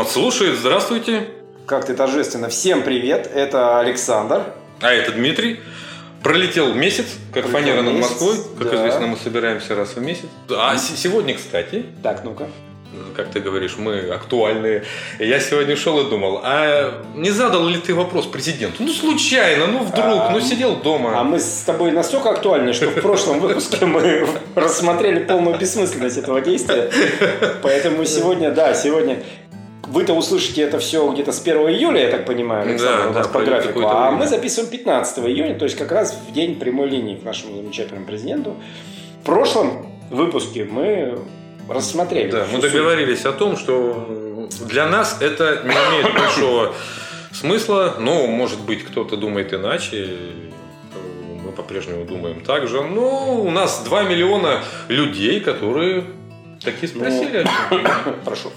Нас слушает, здравствуйте. Как ты торжественно. Всем привет, это Александр. А это Дмитрий. Пролетел месяц, как Пролетел фанера над Москвой. Как да. известно, мы собираемся раз в месяц. А сегодня, кстати, Так, ну-ка. как ты говоришь, мы актуальные. Я сегодня шел и думал, а не задал ли ты вопрос президенту? Ну, случайно, ну, вдруг, А, ну, сидел дома. А мы с тобой настолько актуальны, что в прошлом выпуске мы рассмотрели полную бессмысленность этого действия. Поэтому сегодня, да, сегодня вы-то услышите это все где-то с 1 июля, я так понимаю, Александр, Да, у нас да, по графику. А время. мы записываем 15 июня, то есть как раз в день прямой линии к нашему замечательному президенту. В прошлом выпуске мы рассмотрели. Да, мы суть. договорились о том, что для нас это не имеет большого смысла, но, может быть, кто-то думает иначе. Мы по-прежнему думаем так же. Но у нас 2 миллиона людей, которые такие спросили. Прошу.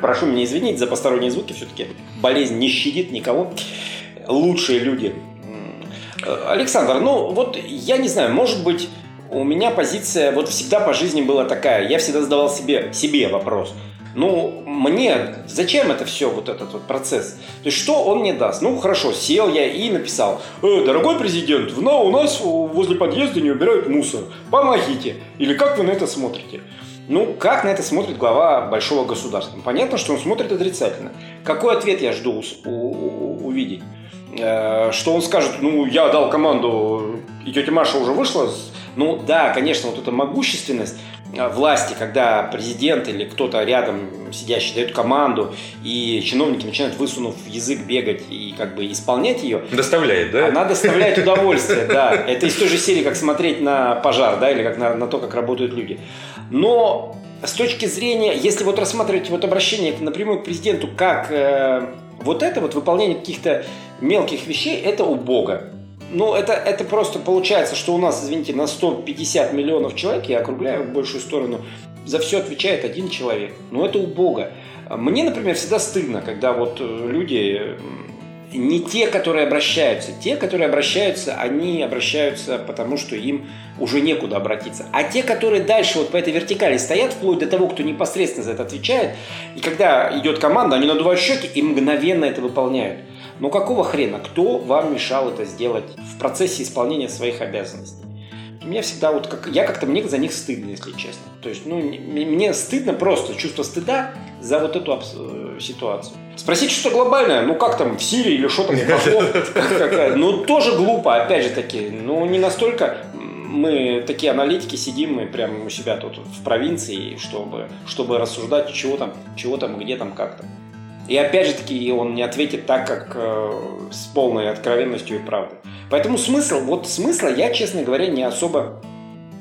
Прошу меня извинить за посторонние звуки. Все-таки болезнь не щадит никого. Лучшие люди. Э, Александр, ну вот я не знаю, может быть, у меня позиция вот всегда по жизни была такая. Я всегда задавал себе, себе вопрос. Ну, мне зачем это все, вот этот вот процесс? То есть, что он мне даст? Ну, хорошо, сел я и написал. «Э, дорогой президент, в- на- у нас возле подъезда не убирают мусор. Помогите. Или как вы на это смотрите? Ну, как на это смотрит глава большого государства? Понятно, что он смотрит отрицательно. Какой ответ я жду у- у- увидеть? Э, Что он скажет, ну, я дал команду, и тетя Маша уже вышла. Ну, да, конечно, вот эта могущественность э, власти, когда президент или кто-то рядом сидящий дает команду, и чиновники начинают, высунув язык, бегать и как бы исполнять ее, Доставляет, да? она доставляет удовольствие, да. Это из той же серии, как смотреть на пожар, да, или как на, на то, как работают люди. Но с точки зрения, если вот рассматривать вот обращение напрямую к президенту как э, вот это вот выполнение каких-то мелких вещей, это убого. Ну, это, это просто получается, что у нас, извините, на 150 миллионов человек, я округляю в большую сторону, за все отвечает один человек. Ну, это убого. Мне, например, всегда стыдно, когда вот э, люди не те, которые обращаются. Те, которые обращаются, они обращаются потому, что им уже некуда обратиться. А те, которые дальше вот по этой вертикали стоят, вплоть до того, кто непосредственно за это отвечает, и когда идет команда, они надувают щеки и мгновенно это выполняют. Но какого хрена? Кто вам мешал это сделать в процессе исполнения своих обязанностей? Меня всегда вот как... Я как-то мне за них стыдно, если честно. То есть, ну, мне стыдно просто, чувство стыда за вот эту э, ситуацию. Спросить что-то глобальное, ну как там в Сирии или что там, Попов, какая, ну тоже глупо, опять же таки. Ну не настолько мы такие аналитики сидим, мы прямо у себя тут в провинции, чтобы, чтобы рассуждать, чего там, чего там, где там, как там. И опять же таки он не ответит так, как э, с полной откровенностью и правдой. Поэтому смысл, вот смысла я, честно говоря, не особо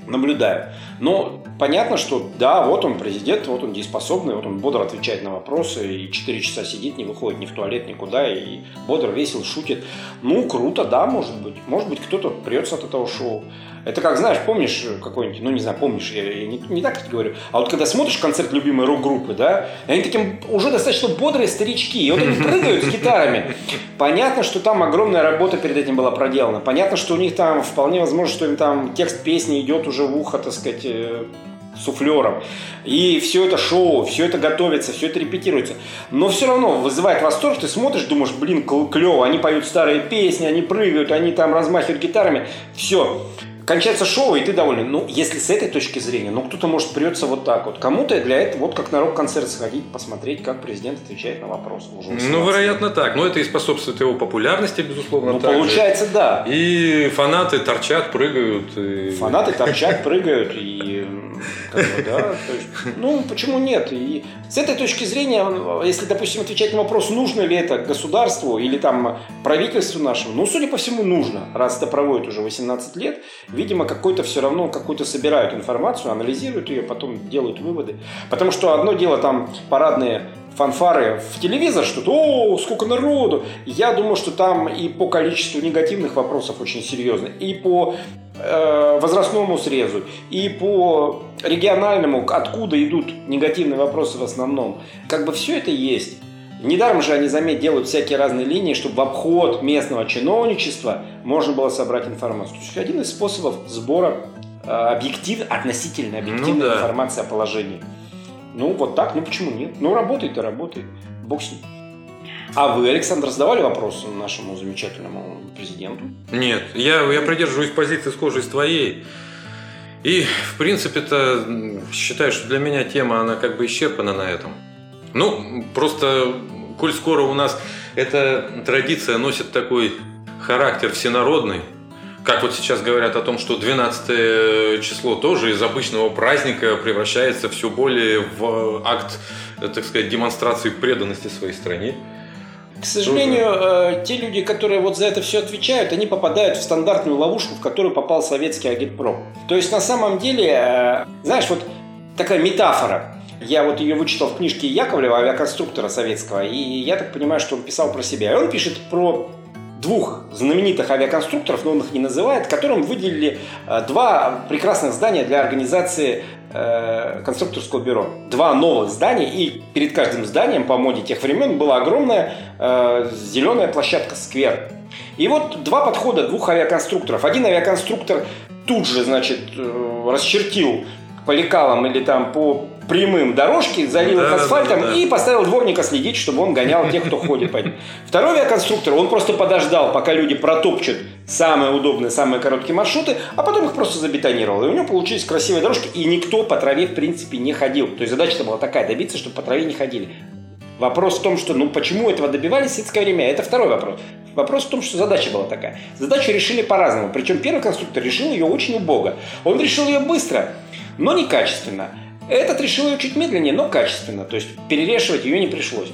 наблюдаю. Но понятно, что да, вот он президент, вот он дееспособный, вот он бодро отвечает на вопросы, и 4 часа сидит, не выходит ни в туалет, никуда, и бодро, весел, шутит. Ну, круто, да, может быть. Может быть, кто-то прется от этого шоу. Это как, знаешь, помнишь какой-нибудь, ну, не знаю, помнишь, я, я не, не так говорю, а вот когда смотришь концерт любимой рок-группы, да, они таким уже достаточно бодрые старички, и вот они прыгают с гитарами. Понятно, что там огромная работа перед этим была проделана. Понятно, что у них там вполне возможно, что им там текст песни идет уже в ухо, так сказать, э, суфлером. И все это шоу, все это готовится, все это репетируется. Но все равно вызывает восторг. Ты смотришь, думаешь, блин, клево, они поют старые песни, они прыгают, они там размахивают гитарами. Все. Кончается шоу, и ты доволен. Ну, если с этой точки зрения, ну, кто-то, может, прется вот так вот. Кому-то для этого, вот как на рок-концерт сходить, посмотреть, как президент отвечает на вопросы. Уже Ну, 18 вероятно, так. Но это и способствует его популярности, безусловно, Ну, получается, да. И фанаты торчат, прыгают. и- Фанаты торчат, прыгают и ну почему нет? И с этой точки зрения, если, допустим, отвечать на вопрос, нужно ли это государству или там правительству нашему, ну, судя по всему, нужно, раз это проводит уже 18 лет, видимо, какой-то все равно, какую-то собирают информацию, анализируют ее, потом делают выводы. Потому что одно дело там парадные фанфары в телевизор, что-то, о, сколько народу. Я думаю, что там и по количеству негативных вопросов очень серьезно, и по э, возрастному срезу, и по региональному, откуда идут негативные вопросы в основном. Как бы все это есть. Недаром же они, заметь, делают всякие разные линии, чтобы в обход местного чиновничества можно было собрать информацию. То есть один из способов сбора э, объектив, относительно объективной Ну да. информации о положении. Ну, вот так, ну почему нет? Ну, работает и работает. Бог с ним. А вы, Александр, задавали вопрос нашему замечательному президенту? Нет, я, я придерживаюсь позиции схожей с твоей. И, в принципе-то, считаю, что для меня тема, она как бы исчерпана на этом. Ну, просто, коль скоро у нас эта традиция носит такой характер всенародный, как вот сейчас говорят о том, что 12 число тоже из обычного праздника превращается все более в акт, так сказать, демонстрации преданности своей стране. К сожалению, э, те люди, которые вот за это все отвечают, они попадают в стандартную ловушку, в которую попал советский агитпром. То есть на самом деле, э, знаешь, вот такая метафора. Я вот ее вычитал в книжке Яковлева, авиаконструктора советского, и я так понимаю, что он писал про себя. И он пишет про двух знаменитых авиаконструкторов, но он их не называет, которым выделили э, два прекрасных здания для организации э, конструкторского бюро. Два новых здания, и перед каждым зданием по моде тех времен была огромная э, зеленая площадка сквер. И вот два подхода двух авиаконструкторов. Один авиаконструктор тут же, значит, расчертил по лекалам или там по прямым дорожки, залил их асфальтом да, да, да. и поставил дворника следить, чтобы он гонял тех, кто ходит по ним. Второй авиаконструктор, он просто подождал, пока люди протопчут самые удобные, самые короткие маршруты, а потом их просто забетонировал. И у него получились красивые дорожки, и никто по траве, в принципе, не ходил. То есть задача была такая, добиться, чтобы по траве не ходили. Вопрос в том, что, ну, почему этого добивались в советское время, это второй вопрос. Вопрос в том, что задача была такая. Задачу решили по-разному. Причем первый конструктор решил ее очень убого. Он решил ее быстро, но некачественно. Этот решил ее чуть медленнее, но качественно. То есть перерешивать ее не пришлось.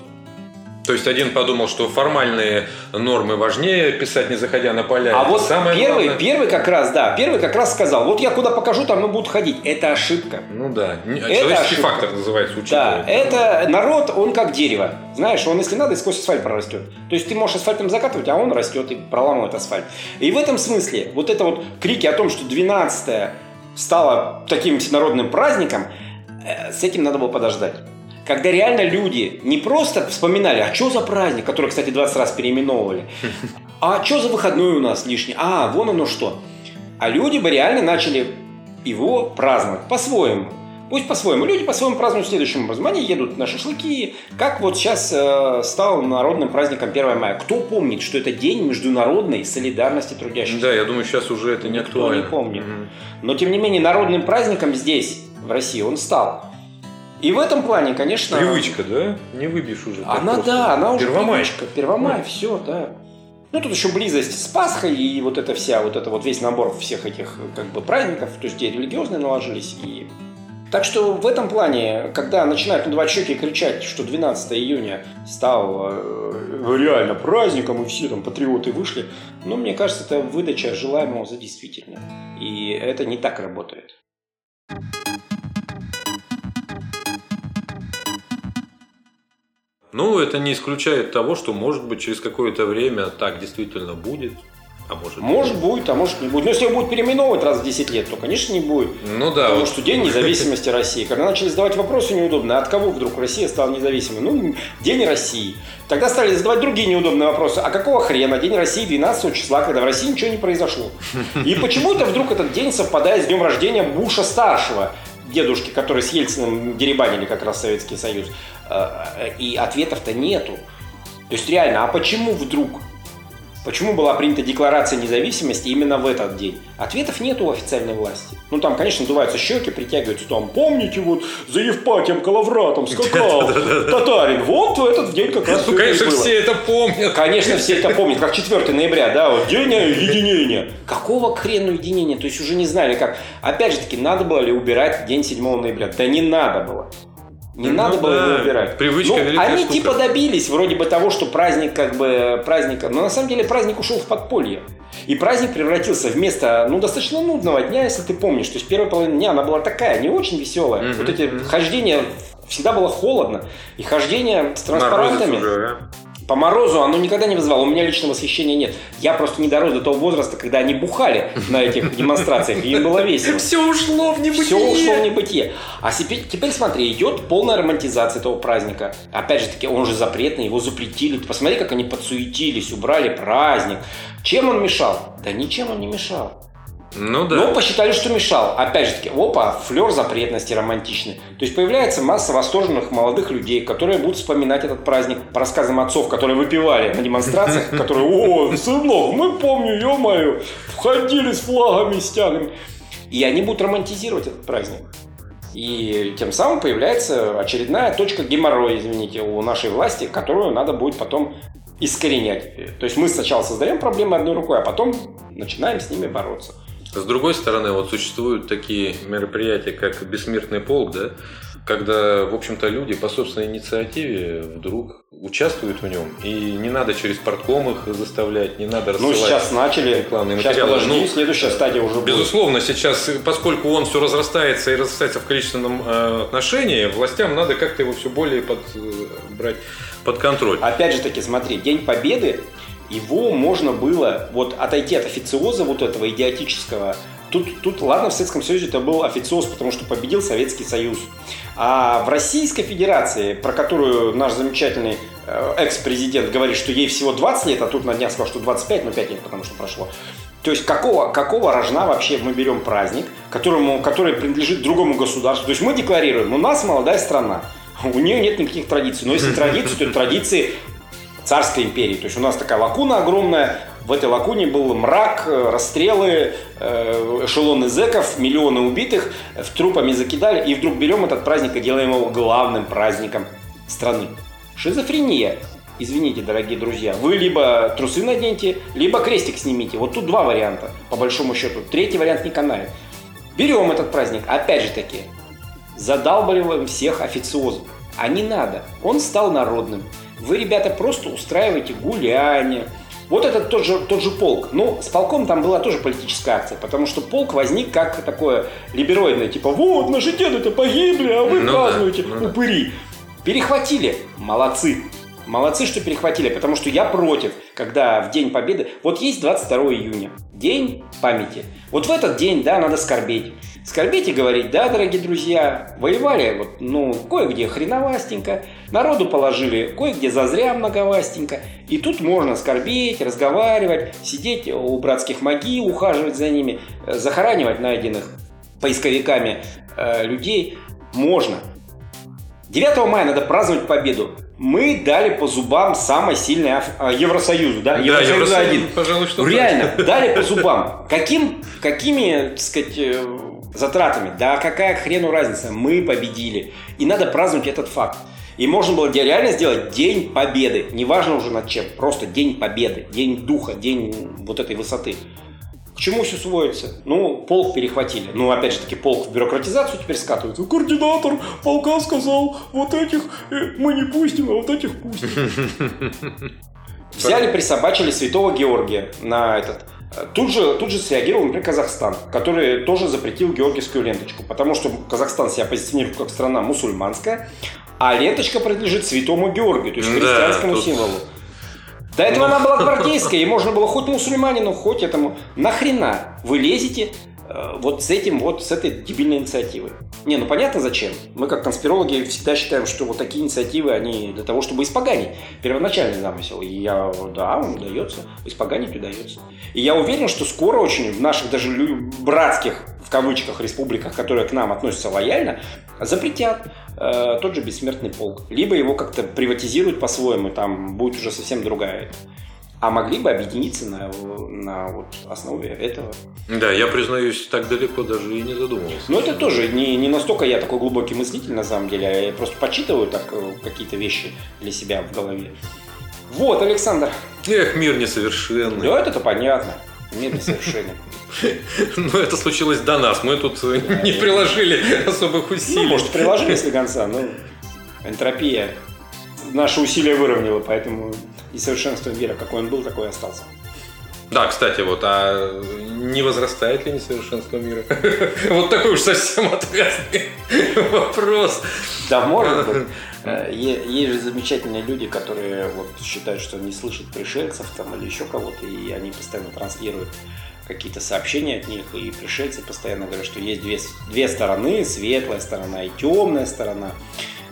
То есть один подумал, что формальные нормы важнее писать, не заходя на поля. А вот самое первый, главное... первый как раз, да, первый как раз сказал, вот я куда покажу, там и будут ходить. Это ошибка. Ну да, это человеческий ошибка. фактор называется учитывая. Да, это народ, он как дерево. Знаешь, он если надо, сквозь асфальт прорастет. То есть ты можешь асфальтом закатывать, а он растет и проламывает асфальт. И в этом смысле вот это вот крики о том, что 12 стало таким всенародным праздником, Э, с этим надо было подождать. Когда реально люди не просто вспоминали, а что за праздник, который, кстати, 20 раз переименовывали, а что за выходной у нас лишний, а, вон оно что. А люди бы реально начали его праздновать по-своему. Пусть по-своему. Люди по-своему празднуют следующим образом. Они едут на шашлыки, как вот сейчас э, стал народным праздником 1 мая. Кто помнит, что это день международной солидарности трудящихся? Да, я думаю, сейчас уже это не актуально. Никто не помнит. Угу. Но, тем не менее, народным праздником здесь в России он стал. И в этом плане, конечно... Привычка, да? Не выбьешь уже. Она, да, она уже Первомай. привычка. Первомай, да. все, да. Ну, тут еще близость с Пасхой и вот эта вся, вот это вот весь набор всех этих как бы праздников, то есть где религиозные наложились и так что в этом плане, когда начинают надувать щеки и кричать, что 12 июня стал э, реально праздником, и все там патриоты вышли, ну, мне кажется, это выдача желаемого за действительное. И это не так работает. Ну, это не исключает того, что, может быть, через какое-то время так действительно будет. А может, может будет, а может не будет. Но если его будут переименовывать раз в 10 лет, то, конечно, не будет. Ну да. Потому вот. что День независимости России. Когда начали задавать вопросы неудобные, от кого вдруг Россия стала независимой? Ну, День России. Тогда стали задавать другие неудобные вопросы. А какого хрена День России 12 числа, когда в России ничего не произошло? И почему-то вдруг этот день совпадает с днем рождения Буша-старшего дедушки, которые с Ельциным деребанили как раз Советский Союз. Э, э, и ответов-то нету. То есть реально, а почему вдруг Почему была принята декларация независимости именно в этот день? Ответов нет у официальной власти. Ну, там, конечно, надуваются щеки, притягиваются там, помните, вот за Евпатием Калавратом скакал татарин. Вот в этот день как раз Ну, конечно, все это помнят. Конечно, все это помнят, как 4 ноября, да, вот день единения. Какого хрена единения? То есть уже не знали как. Опять же таки, надо было ли убирать день 7 ноября? Да не надо было. Не ну, надо было да. его убирать. Привычка ну, Они штука. типа добились вроде бы того, что праздник как бы праздника, но на самом деле праздник ушел в подполье. И праздник превратился вместо, ну, достаточно нудного дня, если ты помнишь. То есть первая половина дня, она была такая, не очень веселая. Mm-hmm. Вот эти хождения, всегда было холодно. И хождение с транспарантами. Уже, да? По морозу оно никогда не вызывало. У меня лично восхищения нет. Я просто не дорос до того возраста, когда они бухали на этих демонстрациях, и им было весело. Все ушло в небытие. Все ушло в небытие. А теперь, теперь смотри, идет полная романтизация этого праздника. Опять же таки, он же запретный, его запретили. Ты посмотри, как они подсуетились, убрали праздник. Чем он мешал? Да ничем он не мешал. Ну да. Но посчитали, что мешал. Опять же таки, опа, флер запретности романтичный. То есть появляется масса восторженных молодых людей, которые будут вспоминать этот праздник по рассказам отцов, которые выпивали на демонстрациях, которые, о, сынок, мы помню, ё-моё, входили с флагами, с тягами. И они будут романтизировать этот праздник. И тем самым появляется очередная точка геморроя, извините, у нашей власти, которую надо будет потом искоренять. То есть мы сначала создаем проблемы одной рукой, а потом начинаем с ними бороться. С другой стороны, вот существуют такие мероприятия, как бессмертный полк, да, когда, в общем-то, люди по собственной инициативе вдруг участвуют в нем. И не надо через портком их заставлять, не надо Ну, сейчас начали. рекламные Сейчас материалы. подожди, Ну, следующая стадия уже будет. Безусловно, сейчас, поскольку он все разрастается и разрастается в количественном э, отношении, властям надо как-то его все более под, э, брать под контроль. Опять же таки, смотри, День Победы, его можно было вот отойти от официоза вот этого идиотического. Тут, тут, ладно, в Советском Союзе это был официоз, потому что победил Советский Союз. А в Российской Федерации, про которую наш замечательный э, экс-президент говорит, что ей всего 20 лет, а тут на днях сказал, что 25, но 5 лет, потому что прошло. То есть какого, какого рожна вообще мы берем праздник, которому, который принадлежит другому государству? То есть мы декларируем, у нас молодая страна, у нее нет никаких традиций. Но если традиции, то традиции царской империи. То есть у нас такая лакуна огромная, в этой лакуне был мрак, э, расстрелы, э, эшелоны зэков, миллионы убитых, в трупами закидали, и вдруг берем этот праздник и делаем его главным праздником страны. Шизофрения. Извините, дорогие друзья, вы либо трусы наденьте, либо крестик снимите. Вот тут два варианта, по большому счету. Третий вариант не канает. Берем этот праздник, опять же таки, задалбливаем всех официозов. А не надо. Он стал народным. Вы, ребята, просто устраиваете гуляния. Вот этот тот же, тот же полк. Ну, с полком там была тоже политическая акция, потому что полк возник как такое либероидное, типа, вот, наши деды-то погибли, а вы Ну да, празднуете, ну да. упыри. Перехватили. Молодцы. Молодцы, что перехватили, потому что я против, когда в День Победы... Вот есть 22 июня, День памяти. Вот в этот день, да, надо скорбеть. Скорбеть и говорить, да, дорогие друзья, воевали, вот, ну, кое-где хреновастенько, народу положили, кое-где зазря многовастенько. И тут можно скорбеть, разговаривать, сидеть у братских могил, ухаживать за ними, э, захоранивать найденных поисковиками э, людей. Можно. 9 мая надо праздновать победу. Мы дали по зубам самой сильной Аф- а, Евросоюзу, да? Да, Евросоюзу Евросоюз, один. пожалуй, что Ну, так. реально, дали по зубам. Каким, какими, так сказать, э, затратами? Да какая хрену разница? Мы победили. И надо праздновать этот факт. И можно было реально сделать День Победы. Неважно уже над чем. Просто День Победы. День духа, день вот этой высоты. Чему все сводится? Ну, полк перехватили. Ну, опять же таки, полк в бюрократизацию теперь скатывается. Координатор полка сказал, вот этих э, мы не пустим, а вот этих пустим. Взяли, присобачили святого Георгия на этот. Тут же, тут же среагировал, например, Казахстан, который тоже запретил георгиевскую ленточку, потому что Казахстан себя позиционирует как страна мусульманская, а ленточка принадлежит святому Георгию, то есть Да, христианскому тут- символу. До этого она была гвардейская, и можно было хоть мусульманину, хоть этому. Нахрена вы лезете э, вот с этим, вот с этой дебильной инициативой? Не, ну понятно зачем. Мы как конспирологи всегда считаем, что вот такие инициативы, они для того, чтобы испоганить первоначальный замысел. И я, да, он удается, испоганить удается. И я уверен, что скоро очень в наших даже братских, кавычках, республиках, которые к нам относятся лояльно, запретят э, тот же бессмертный полк. Либо его как-то приватизируют по-своему, там будет уже совсем другая. А могли бы объединиться на, на вот основе этого. Да, я признаюсь, так далеко даже и не задумывался. Но это тоже не, не настолько я такой глубокий мыслитель на самом деле, а я просто почитываю так э, какие-то вещи для себя в голове. Вот, Александр. Эх, мир несовершенный. Да, это-то понятно. Мир несовершенен. Но это случилось до нас. Мы тут не приложили особых Ну, усилий. может, приложили до конца, но энтропия наши усилия выровняла, поэтому несовершенство мира, какой он был, такой и остался. Да, кстати, вот, а не возрастает ли несовершенство мира? Вот такой уж совсем отвязный вопрос. Да, может быть. Э, Есть же замечательные люди, которые вот считают, что не слышат пришельцев там или еще кого-то, и они постоянно транслируют какие-то сообщения от них, и пришельцы постоянно говорят, что есть две, две стороны, светлая сторона и темная сторона.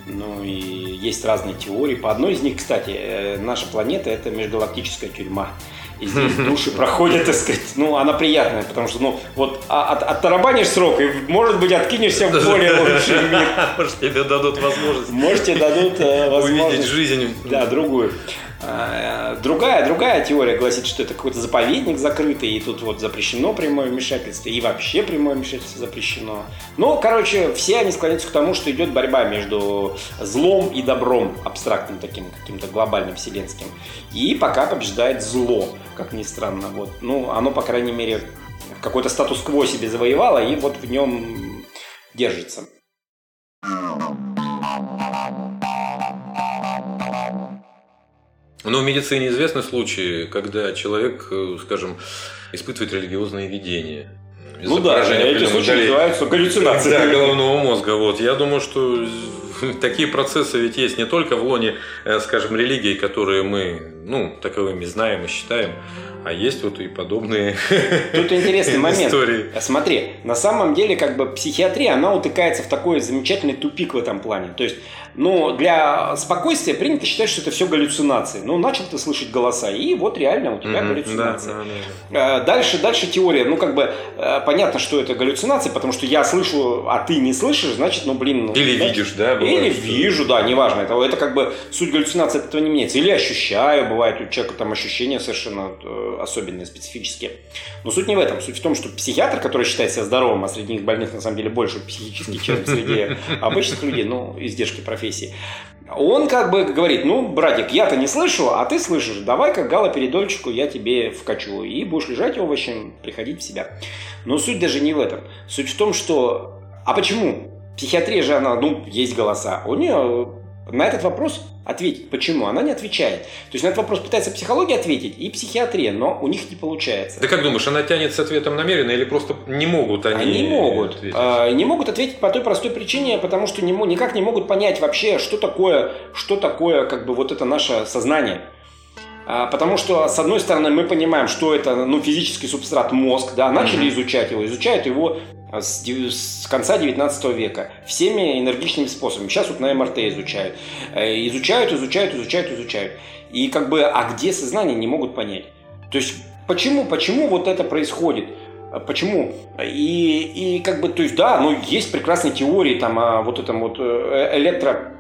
Ну и есть разные теории. По одной из них, кстати, э, наша планета это межгалактическая тюрьма. И здесь души проходят, так сказать, ну, она приятная, потому что, ну, вот а, от, оттарабанишь срок, и, может быть, откинешься в более лучший мир. Может, тебе дадут возможность. Может, тебе дадут э, возможность. Увидеть жизнь. Да, другую. А, другая, другая теория гласит, что это какой-то заповедник закрытый, и тут вот запрещено прямое вмешательство, и вообще прямое вмешательство запрещено. Ну, короче, все они склоняются к тому, что идет борьба между злом и добром, абстрактным таким, каким-то глобальным, вселенским. И пока побеждает зло, как ни странно. Вот. Ну, оно, по крайней мере, какой-то статус-кво себе завоевало, и вот в нем держится. Но в медицине известны случаи, когда человек, э, скажем, испытывает религиозные видения. Ну да, эти случаи называются галлюцинацией. Да, головного мозга. Вот. Я думаю, что такие процессы ведь есть не только в лоне, э, скажем, религии, которые мы ну, таковыми знаем и считаем, а есть вот и подобные Тут интересный момент. Истории. Смотри, на самом деле, как бы психиатрия, она утыкается в такой замечательный тупик в этом плане. То есть но для спокойствия принято считать, что это все галлюцинации. Ну, начал ты слышать голоса, и вот реально у тебя mm-hmm, галлюцинация. Да, да, да. Дальше, дальше теория. Ну, как бы э, понятно, что это галлюцинация, потому что я слышу, а ты не слышишь, значит, ну, блин. Ну, Или видишь, да? Бывает, Или что... вижу, да, неважно. Это, это как бы суть галлюцинации от этого не меняется. Или ощущаю, бывает у человека там ощущения совершенно э, особенные, специфические. Но суть не в этом. Суть в том, что психиатр, который считает себя здоровым, а среди них больных на самом деле больше психически, чем среди обычных людей, ну, издержки профессии профессии. Он как бы говорит, ну, братик, я-то не слышу, а ты слышишь, давай-ка галоперидольчику я тебе вкачу, и будешь лежать овощем, приходить в себя. Но суть даже не в этом. Суть в том, что... А почему? Психиатрия же, она, ну, есть голоса. У нее на этот вопрос ответить. Почему? Она не отвечает. То есть на этот вопрос пытается психология ответить и психиатрия, но у них не получается. Да как думаешь, она тянет с ответом намеренно или просто не могут они Они могут. Ответить? А, не могут ответить по той простой причине, потому что не, никак не могут понять вообще, что такое, что такое как бы вот это наше сознание. А, потому что, с одной стороны, мы понимаем, что это ну, физический субстрат мозг, да, начали mm-hmm. изучать его, изучают его а, с, с конца 19 века всеми энергичными способами. Сейчас вот на МРТ изучают. Э, изучают, изучают, изучают, изучают. И как бы, а где сознание, не могут понять. То есть, почему, почему вот это происходит? Почему? И, и как бы, то есть, да, ну, есть прекрасные теории там о вот этом вот э, электро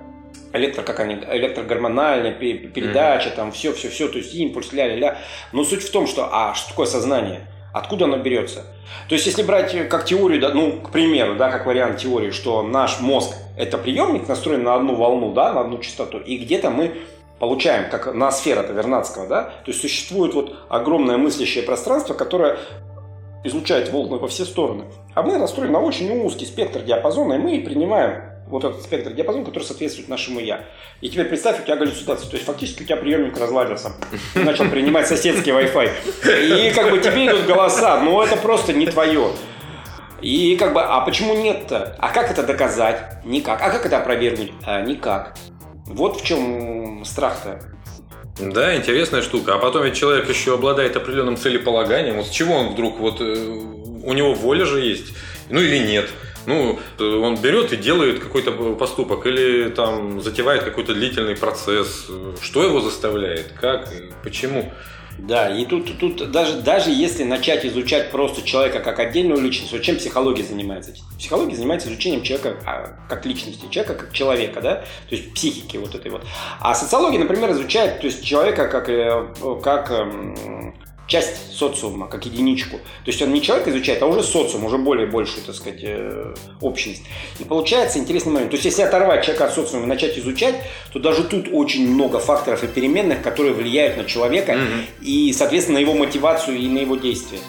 электро, как они, электрогормональная передача, mm-hmm. там все, все, все, то есть импульс, ля-ля-ля. Но суть в том, что, а что такое сознание? Откуда оно берется? То есть, если брать как теорию, да, ну, к примеру, да, как вариант теории, что наш мозг – это приемник, настроен на одну волну, да, на одну частоту, и где-то мы получаем, как ноосфера Вернадского, да, то есть существует вот огромное мыслящее пространство, которое излучает волны во все стороны. А мы настроены на очень узкий спектр диапазона, и мы принимаем вот этот спектр диапазон, который соответствует нашему «я». И теперь представь, у тебя галлюцинация. То есть фактически у тебя приемник разладился. Ты начал принимать соседский Wi-Fi. И как бы тебе идут голоса, но это просто не твое. И как бы, а почему нет-то? А как это доказать? Никак. А как это опровергнуть? А, никак. Вот в чем страх-то. Да, интересная штука. А потом ведь человек еще обладает определенным целеполаганием. Вот с чего он вдруг, вот э, у него воля же есть, ну или нет. Ну, он берет и делает какой-то поступок или там затевает какой-то длительный процесс. Что его заставляет? Как? Почему? Да, и тут, тут даже, даже если начать изучать просто человека как отдельную личность, вот чем психология занимается? Психология занимается изучением человека а, как личности, человека как человека, да, то есть психики вот этой вот. А социология, например, изучает то есть человека как, э, как эм, часть социума, как единичку. То есть он не человек изучает, а уже социум, уже более большую, так сказать, э, общность. И получается интересный момент. То есть если оторвать человека от социума и начать изучать, то даже тут очень много факторов и переменных, которые влияют на человека mm-hmm. и, соответственно, на его мотивацию и на его действия.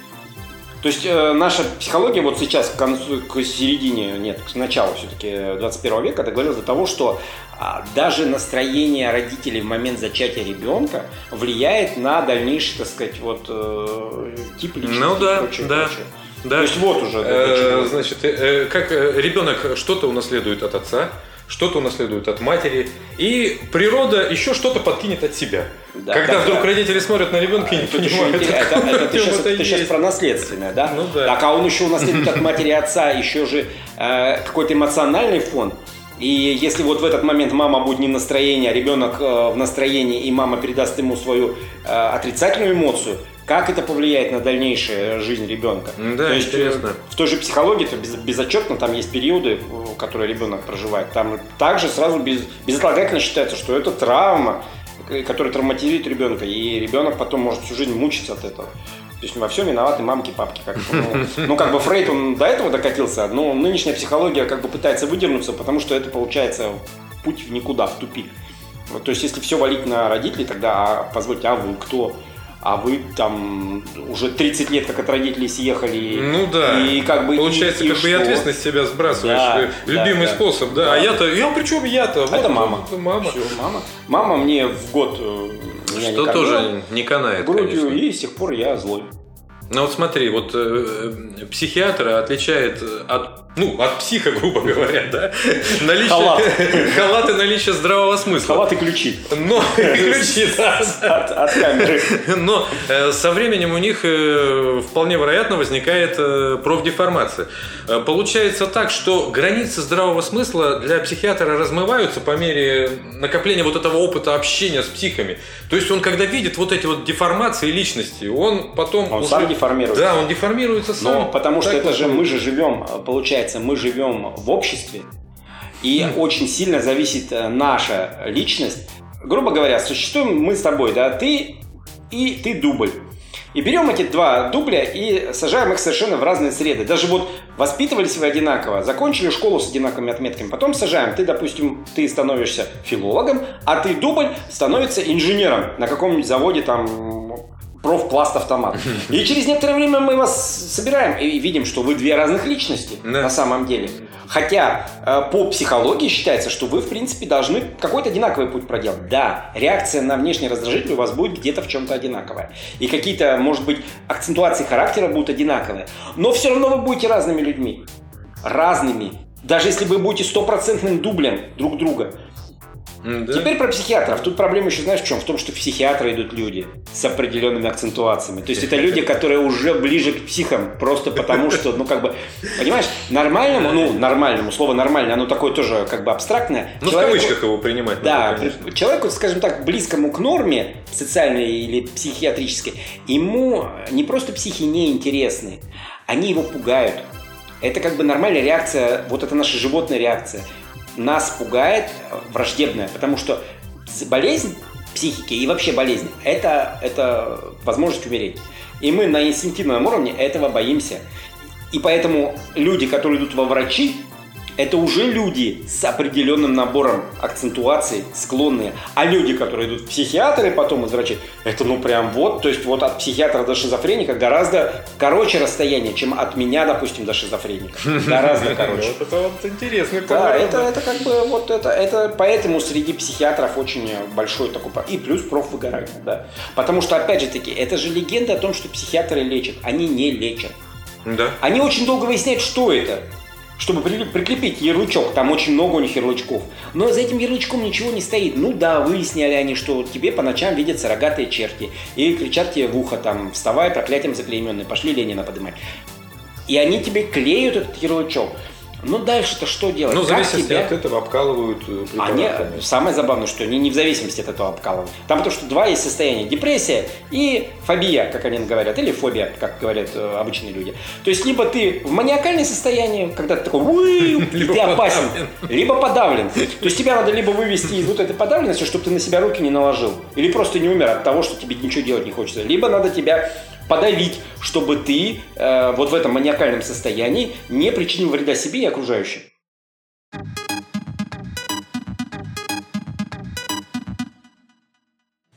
То есть э, наша психология вот сейчас к, концу, к середине, нет, к началу все-таки 21 века договорилась до того, что а, даже настроение родителей в момент зачатия ребенка влияет на дальнейший, так сказать, вот э, тип личности. Ну да, прочее, да. Прочее. Да. То есть вот уже. Э, значит, э, как э, ребенок что-то унаследует от отца, что-то унаследует от матери, и природа еще что-то подкинет от себя. Да, Когда да, вдруг да. родители смотрят на ребенка и не понимают, это, это, это, ты, сейчас, это ты сейчас про наследственное, да? Ну, да. Так, а он еще унаследует от матери и отца еще же э, какой-то эмоциональный фон. И если вот в этот момент мама будет не в настроении, а ребенок э, в настроении, и мама передаст ему свою э, отрицательную эмоцию, как это повлияет на дальнейшую жизнь ребенка. Да, То есть, интересно. э, В той же психологии это без- безотчетно там есть периоды, которые ребенок проживает. Там также сразу без, безотлагательно считается, что это травма, э, которая травматизирует ребенка, и ребенок потом может всю жизнь мучиться от этого. То есть во всем виноваты мамки, папки. Как ну, ну, как бы Фрейд, он до этого докатился, но нынешняя психология как бы пытается выдернуться, потому что это получается путь в никуда, в тупик. Вот, то есть если все валить на родителей, тогда, а, позвольте, а вы кто? А вы там уже 30 лет как от родителей съехали. Ну да. И как бы... и- Получается, и как бы и ответственность себя сбрасываешь. Да, Любимый да. способ, да. Да. А я-то, я при чем я-то? Это мама. это мама. Всё, мама. Мама мне в год э, меня не Что кормила тоже не канает, грудью, конечно. и с тех пор я злой. Ну вот смотри, вот э, э, психиатра отличает от, ну, от психа, грубо говоря, да, наличие, Халат. халат и наличие здравого смысла. Халат и ключи Но, ключи, да, от, от камеры. Но э, со временем у них э, вполне вероятно возникает э, профдеформация. Э, получается так, что границы здравого смысла для психиатра размываются по мере накопления вот этого опыта общения с психами. То есть он, когда видит вот эти вот деформации личности, он потом Он уже- деформируется. Да, он деформируется сам. Но потому что Так это же мы же живем, э, получается, мы живем в обществе, и очень сильно зависит э, наша личность. Грубо говоря, существуем мы с тобой, да, ты и ты дубль. И берем эти два дубля и сажаем их совершенно в разные среды. Даже вот воспитывались вы одинаково, закончили школу с одинаковыми отметками, потом сажаем. Ты, допустим, ты становишься филологом, а ты дубль становится инженером на каком-нибудь заводе там профпласт-автомат. И через некоторое время мы вас собираем и видим, что вы две разных личности Да. на самом деле. Хотя э, по психологии считается, что вы, в принципе, должны какой-то одинаковый путь проделать. Да, реакция на внешний раздражитель у вас будет где-то в чем-то одинаковая. И какие-то, может быть, акцентуации характера будут одинаковые. Но все равно вы будете разными людьми. Разными. Даже если вы будете стопроцентным дублем друг друга. Да. Теперь про психиатров. Тут проблема еще знаешь в чем? В том, что в психиатры идут люди с определенными акцентуациями. То есть это люди, которые уже ближе к психам, просто потому что, ну как бы, понимаешь, нормальному, ну нормальному, слово нормально, оно такое тоже как бы абстрактное. Ну, в Человеку- кавычках его принимать да, надо, конечно. человеку, скажем так, близкому к норме социальной или психиатрической, ему не просто психи не интересны, они его пугают. Это как бы нормальная реакция, вот это наша животная реакция. Нас пугает враждебная, потому что болезнь психики и вообще болезнь – это, это возможность умереть. И мы на инстинктивном уровне этого боимся. И поэтому люди, которые идут во врачи, это уже люди с определенным набором акцентуаций, склонные. А люди, которые идут в психиатры, потом из врачей, это ну прям вот, то есть вот от психиатра до шизофреника гораздо короче расстояние, чем от меня, допустим, до шизофреника. Гораздо короче. Вот это вот интересный Да, это, это как бы вот это, это поэтому среди психиатров очень большой такой и плюс профвыгорание, да. Потому что опять же таки, это же легенда о том, что психиатры лечат, они не лечат. Да. Они очень долго выясняют, что это, чтобы при- прикрепить ярлычок. Там очень много у них ярлычков. Но за этим ярлычком ничего не стоит. Ну да, выясняли они, что тебе по ночам видятся рогатые черти. И кричат тебе в ухо там, вставай, проклятием заклейменный, пошли Ленина поднимать. И они тебе клеют этот ярлычок. Ну дальше-то что делать? Ну, в зависимости тебя- от этого обкалывают э, они, препаратами. самое забавное, что они не в зависимости от этого обкалывают. Там потому что два есть состояния. Депрессия и фобия, как они говорят, или фобия, как говорят э, обычные люди. То есть, либо ты в маниакальном состоянии, когда ты такой, «Уи», и ты опасен, либо подавлен. То есть, тебя надо либо вывести из вот этой подавленности, чтобы ты на себя руки не наложил, или просто не умер от того, что тебе ничего делать не хочется. Либо надо тебя подавить, чтобы ты э, вот в этом маниакальном состоянии не причинил вреда себе и окружающим.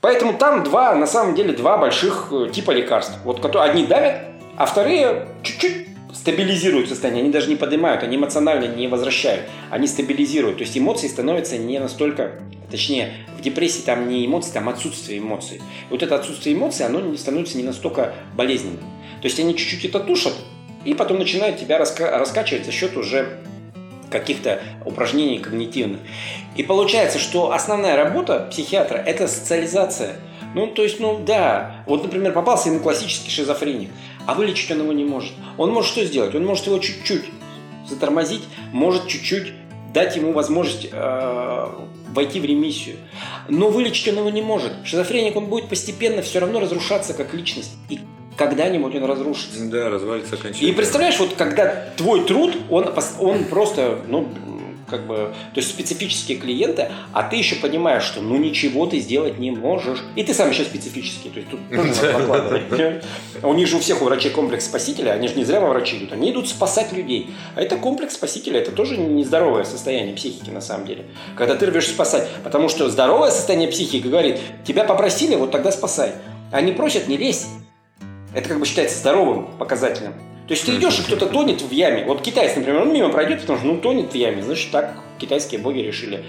Поэтому там два, на самом деле, два больших э, типа лекарств. Вот которые одни давят, а вторые чуть-чуть стабилизируют состояние. Они даже не поднимают, они эмоционально не возвращают. Они стабилизируют. То есть эмоции становятся не настолько... Точнее, в депрессии там не эмоции, там отсутствие эмоций. И вот это отсутствие эмоций, оно не становится не настолько болезненным. То есть они чуть-чуть это тушат, и потом начинают тебя раска- раскачивать за счет уже каких-то упражнений когнитивных. И получается, что основная работа психиатра – это социализация. Ну, то есть, ну да, вот, например, попался ему классический шизофреник, а вылечить он его не может. Он может что сделать? Он может его чуть-чуть затормозить, может чуть-чуть дать ему возможность э, войти в ремиссию. Но вылечить он его не может. Шизофреник, он будет постепенно все равно разрушаться как личность. И когда-нибудь он разрушится. Да, развалится окончательно. И представляешь, вот когда твой труд, он, он просто, ну, как бы, то есть специфические клиенты, а ты еще понимаешь, что ну ничего ты сделать не можешь. И ты сам еще специфический, то есть тут тоже надо прокладывать. У них же у всех у врачей комплекс спасителя, они же не зря во врачи идут, они идут спасать людей. А это комплекс спасителя, это тоже нездоровое состояние психики на самом деле. Когда ты рвешь спасать, потому что здоровое состояние психики говорит, тебя попросили, вот тогда спасай. Они просят, не лезь. Это как бы считается здоровым показателем. То есть ты идешь, и кто-то тонет в яме. Вот китайец, например, он мимо пройдет, потому что ну тонет в яме. Значит, так китайские боги решили.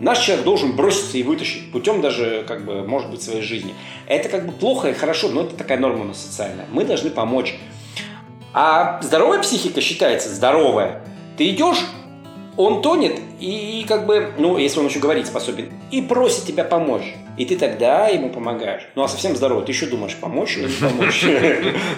Наш человек должен броситься и вытащить путем даже, как бы, может быть, своей жизни. Это как бы плохо и хорошо, но это такая норма у нас социальная. Мы должны помочь. А здоровая психика считается здоровая. Ты идешь, он тонет, и как бы, ну, если он еще говорить способен, и просит тебя помочь. И ты тогда ему помогаешь. Ну, а совсем здоровый, ты еще думаешь, помочь или не помочь.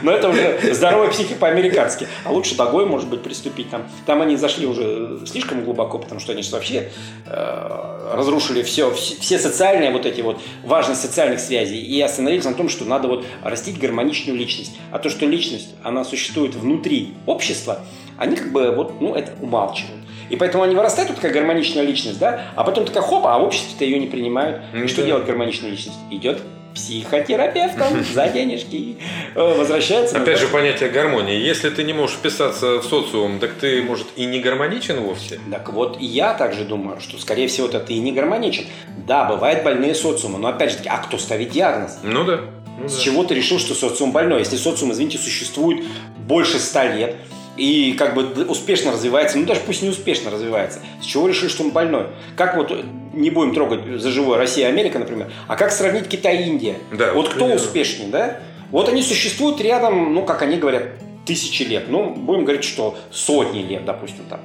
Но это уже здоровая психика по-американски. А лучше Дагой, может быть, приступить там. Там они зашли уже слишком глубоко, потому что они вообще э, разрушили все, все социальные вот эти вот важность социальных связей и остановились на том, что надо вот растить гармоничную личность. А то, что личность, она существует внутри общества, они как бы вот, ну, это умалчивают. И поэтому они вырастают, вот такая гармоничная личность, да, а потом такая хоп, а в обществе-то ее не принимают. Mm-hmm. И что делать гармоничная личность? Идет психотерапевтом за денежки. Э, возвращается. Опять же, понятие гармонии. Если ты не можешь вписаться в социум, так ты, может, и не гармоничен вовсе? Так вот, я также думаю, что, скорее всего, это ты и не гармоничен. Да, бывают больные социумы, но опять же таки, а кто ставит диагноз? Ну да. Ну, С да. чего ты решил, что социум больной? Если социум, извините, существует больше ста лет, и как бы успешно развивается, ну даже пусть не успешно развивается, с чего решили, что он больной? Как вот, не будем трогать за живое Россия Америка, например, а как сравнить Китай и Индия? Да, вот кто примерно. успешнее, да? Вот они существуют рядом, ну, как они говорят, тысячи лет. Ну, будем говорить, что сотни лет, допустим, там.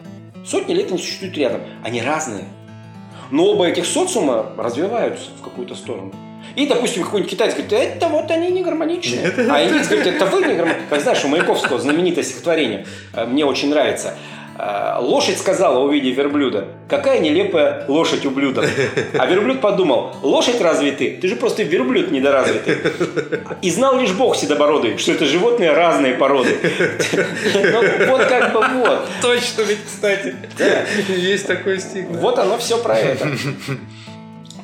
Сотни лет они существуют рядом. Они разные. Но оба этих социума развиваются в какую-то сторону. И, допустим, какой-нибудь китаец говорит, это вот они не гармоничные. А индийец говорит, это вы не гармоничные. Как знаешь, у Маяковского знаменитое стихотворение, э, мне очень нравится. Э, лошадь сказала, увидев верблюда, какая нелепая лошадь ублюдок. А верблюд подумал, лошадь разве ты? Ты же просто верблюд недоразвитый. И знал лишь бог седобородый, что это животные разные породы. Ну, вот как бы вот. Точно ведь, кстати. Есть такой стих. Вот оно все про это.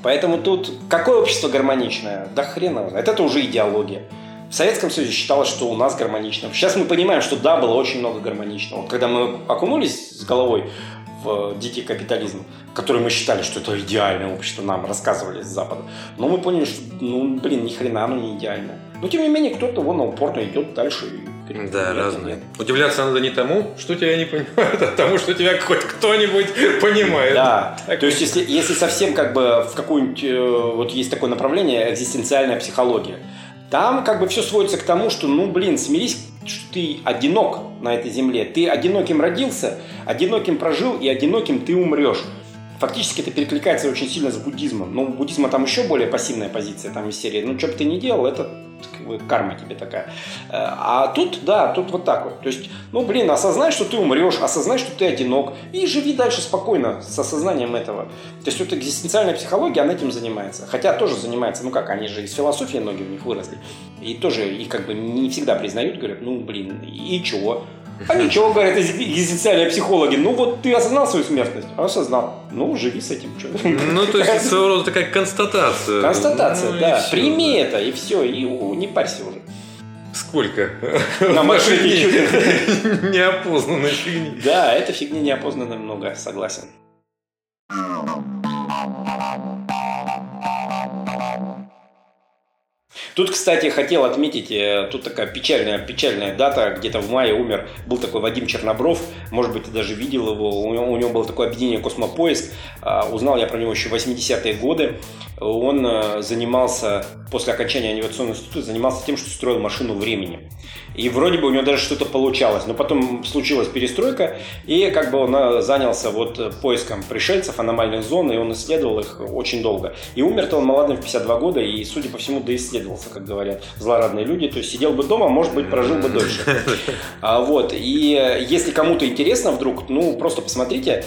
Поэтому тут какое общество гармоничное? Да хрен его знает. Это уже идеология. В Советском Союзе считалось, что у нас гармонично. Сейчас мы понимаем, что да, было очень много гармоничного. Вот когда мы окунулись с головой в дикий капитализм, который мы считали, что это идеальное общество, нам рассказывали с Запада. Но мы поняли, что, ну, блин, ни хрена оно не идеальное. Но, тем не менее, кто-то вон упорно идет дальше и да, разные. Нет. Удивляться надо не тому, что тебя не понимают, а тому, что тебя хоть кто-нибудь понимает. Да. Так. То есть, если, если совсем как бы в какую-нибудь... Э, вот есть такое направление экзистенциальная психология. Там как бы все сводится к тому, что, ну, блин, смирись, что ты одинок на этой земле. Ты одиноким родился, одиноким прожил и одиноким ты умрешь. Фактически это перекликается очень сильно с буддизмом. Но у буддизма там еще более пассивная позиция, там из серии, ну, что бы ты ни делал, это как бы, карма тебе такая. Э, а тут, да, тут вот так вот. То есть, ну, блин, осознай, что ты умрешь, осознай, что ты одинок, и живи дальше спокойно с осознанием этого. То есть, вот экзистенциальная психология, она этим занимается. Хотя тоже занимается, ну как, они же из философии многие у них выросли. И тоже, и как бы не всегда признают, говорят, ну, блин, и чего? А ничего, говорят экзистенциальные психологи. Ну вот ты осознал свою смертность? Осознал. Ну, живи с этим. Что? Ну, то есть, своего рода такая констатация. Констатация, ну, да. Все, Прими да. это, и все, и не парься уже. Сколько? На машине Неопознанной фигни. Да, это фигни неопознанной много, согласен. Тут, кстати, хотел отметить, э, тут такая печальная, печальная дата, где-то в мае умер, был такой Вадим Чернобров, может быть, ты даже видел его, у него, у него было такое объединение «Космопоиск», а, узнал я про него еще в 80-е годы, он э, занимался, после окончания авиационного института, занимался тем, что строил машину времени. И вроде бы у него даже что-то получалось. Но потом случилась перестройка, и как бы он э, занялся вот поиском пришельцев, аномальных зон, и он исследовал их очень долго. И умер-то он молодым в 52 года, и, судя по всему, доисследовался, как говорят злорадные люди. То есть сидел бы дома, может быть, прожил бы дольше. А, вот. И э, если кому-то интересно вдруг, ну, просто посмотрите,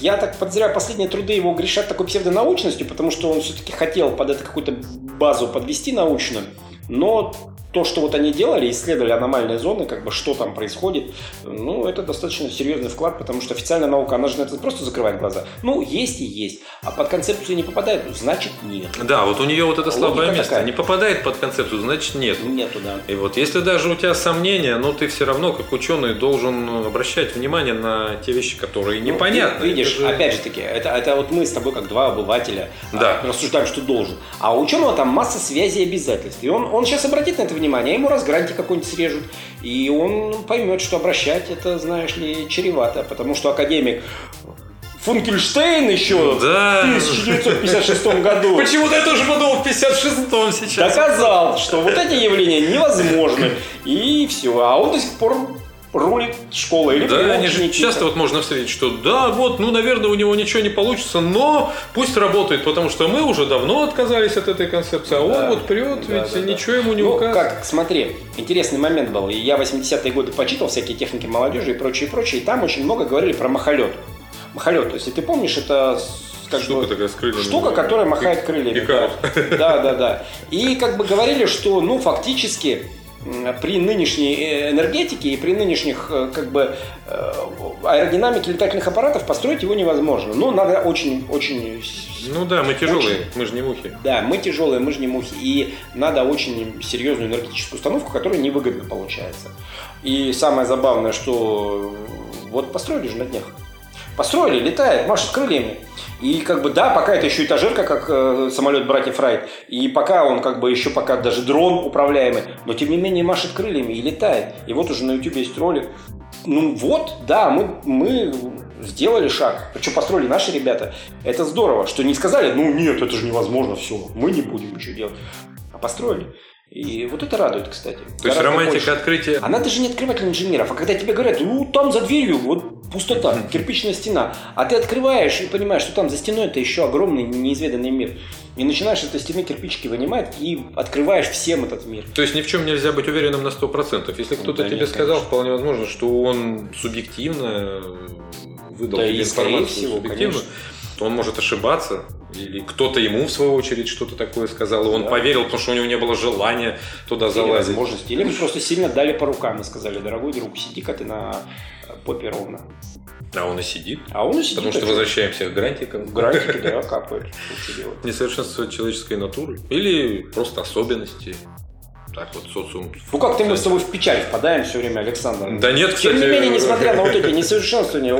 Я так подозреваю, последние труды его грешат такой псевдонаучностью, потому что он все-таки хотел под это какую-то базу подвести научную, но то, что вот они делали, исследовали аномальные зоны, как бы что там происходит, ну, это достаточно серьезный вклад, потому что официальная наука, она же на это просто закрывает глаза. Ну, есть и есть. А под концепцию не попадает, значит нет. Да, вот у нее вот это слабое Логика место. такая. Не попадает под концепцию, значит нет. Нету, да. И вот если даже у тебя сомнения, но ты все равно, как ученый, должен обращать внимание на те вещи, которые Ну, непонятны. ты видишь, Это же- опять же таки, это, это вот мы с тобой как два обывателя Да. а, рассуждаем, что должен. А у ученого там масса связей и обязательств. И он, он сейчас обратит на это внимание, а ему раз гранти какой-нибудь срежут. И он поймет, что обращать это, знаешь ли, чревато. Потому что академик Функельштейн еще Да. в 1956 году Почему-то я тоже подумал в 56-м сейчас. доказал, что вот эти явления невозможны. И все. А он до сих пор рулит школой. Или Да, они же часто вот можно встретить, что да, вот, ну, наверное, у него ничего не получится, но пусть работает, потому что мы уже давно отказались от этой концепции, а он Да. вот прет, Да, ведь да, да. ничего ему не ну, указывает. как, смотри, интересный момент был. И Я 80-е годы почитал всякие техники молодежи и прочее, прочее. И там очень много говорили про махолет. Махолет, если ты помнишь, это как Штука бы, такая с крыльями. штука, которая махает крыльями. Икарус. Да. да, да, да. И как бы говорили, что, ну, фактически при нынешней э, энергетике и при нынешних э, как бы э, аэродинамике летательных аппаратов построить его невозможно. Ну, надо очень, очень Ну да, мы тяжелые, мы же не мухи. да, мы тяжелые, мы же не мухи. И надо очень серьезную энергетическую установку, которая невыгодно получается. И самое забавное, что вот построили же на днях. Построили, летает, машет крыльями. И как бы, да, пока это еще этажерка, как э, самолет братьев Райт, и пока он как бы еще пока даже дрон управляемый, но тем не менее машет крыльями и летает. И вот уже на YouTube есть ролик. Ну вот, да, мы, мы сделали шаг. Причем построили наши ребята. Это здорово, что не сказали, ну нет, это же невозможно, все, мы не будем ничего делать. А построили. И вот это радует, кстати. То есть романтика больше. открытия. Она даже не открыватель инженеров, а когда тебе говорят, ну там за дверью вот пустота, кирпичная стена, а ты открываешь и понимаешь, что там за стеной это еще огромный неизведанный мир. И начинаешь этой стены кирпичики вынимать и открываешь всем этот мир. То есть ни в чем нельзя быть уверенным на 100%. Если кто-то да тебе нет, сказал, конечно. вполне возможно, что он субъективно выдал Да тебе информацию всего, субъективно, конечно. Он может ошибаться. Или кто-то ему, в свою очередь, что-то такое сказал, и он Да. поверил, потому что у него не было желания туда Или залазить. возможности. Или просто сильно дали по рукам и сказали, дорогой друг, сиди-ка ты на попе ровно. А он и сидит. А он и сидит. Потому что возвращаемся к грантикам. В графике, да, делать? Несовершенство человеческой натуры. Или просто особенности. Так вот, социум. Ну как-то мы с тобой в печаль впадаем все время, Александр. Да нет, Тем кстати, не менее, несмотря на вот эти несовершенствования,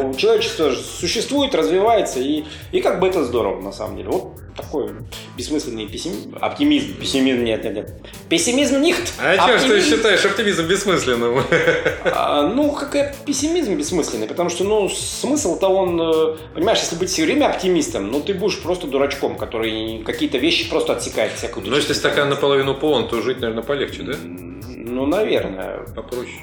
же существует, развивается, и, и как бы это здорово, на самом деле. Вот такой бессмысленный пессимизм, оптимизм, пессимизм, нет, нет, нет. Пессимизм них. А что ж ты считаешь оптимизм бессмысленным? ну, какой пессимизм бессмысленный, потому что, ну, смысл-то он, э, понимаешь, если быть все время оптимистом, ну, ты будешь просто дурачком, который какие-то вещи просто отсекает всякую Ну, если стакан наполовину полон, то жить, наверное, полегче, да? Ну, наверное. Попроще.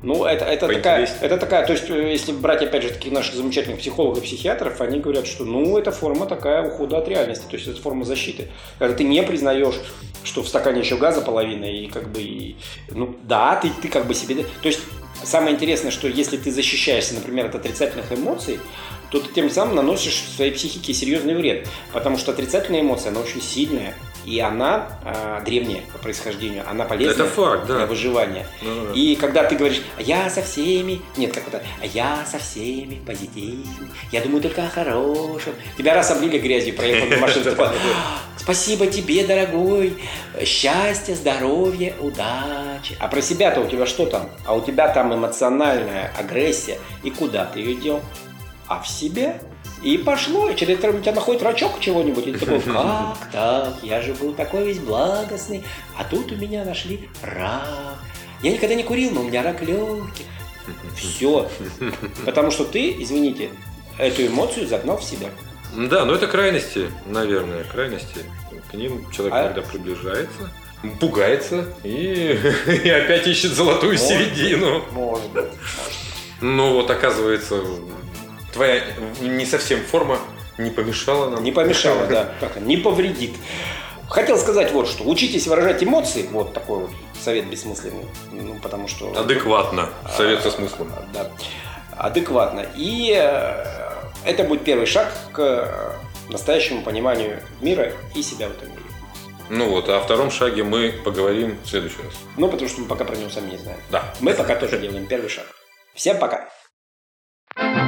Ну, это, это, такая, это такая, то есть, э, если брать, опять же, таких наших замечательных психологов, психиатров, они говорят, что, ну, это форма такая ухода от реальности, то есть, это форма защиты. Когда ты не признаешь, что в стакане еще газа половина, и как бы, и, ну, да, ты, ты как бы себе... То есть, самое интересное, что если ты защищаешься, например, от отрицательных эмоций, то ты тем самым наносишь своей психике серьезный вред, потому что отрицательная эмоция, она очень сильная, и она а, древняя по происхождению, она полезна Это факт, да. для выживания. Ну, да. И когда ты говоришь, а я со всеми, нет, как это, а я со всеми позитивный, я думаю только о хорошем. Тебя раз облили грязью, проехал «А, спасибо тебе, дорогой, счастья, здоровья, удачи. А про себя-то у тебя что там? А у тебя там эмоциональная агрессия. И куда ты ее дел? А в себе. И пошло, и через это у тебя находит рачок чего-нибудь, и ты такой, как так, я же был такой весь благостный, а тут у меня нашли рак. Я никогда не курил, но у меня рак легких. Все. Потому что ты, извините, эту эмоцию загнал в себя. Да, но это крайности, наверное, крайности. К ним человек А- иногда приближается, пугается и, и опять ищет золотую Может. середину. Может быть. Но вот оказывается, твоя не совсем форма не помешала нам. Не помешало, да. Как, не повредит. Хотел сказать вот что. Учитесь выражать эмоции. Вот такой вот совет бессмысленный. Ну, потому что... Адекватно. Совет со смыслом. А, Да. Адекватно. И э, это будет первый шаг к э, настоящему пониманию мира и себя в этом мире. Ну вот, а о втором шаге мы поговорим в следующий раз. Ну, потому что мы пока про него сами не знаем. Да. Мы пока тоже делаем первый шаг. Всем пока. thank you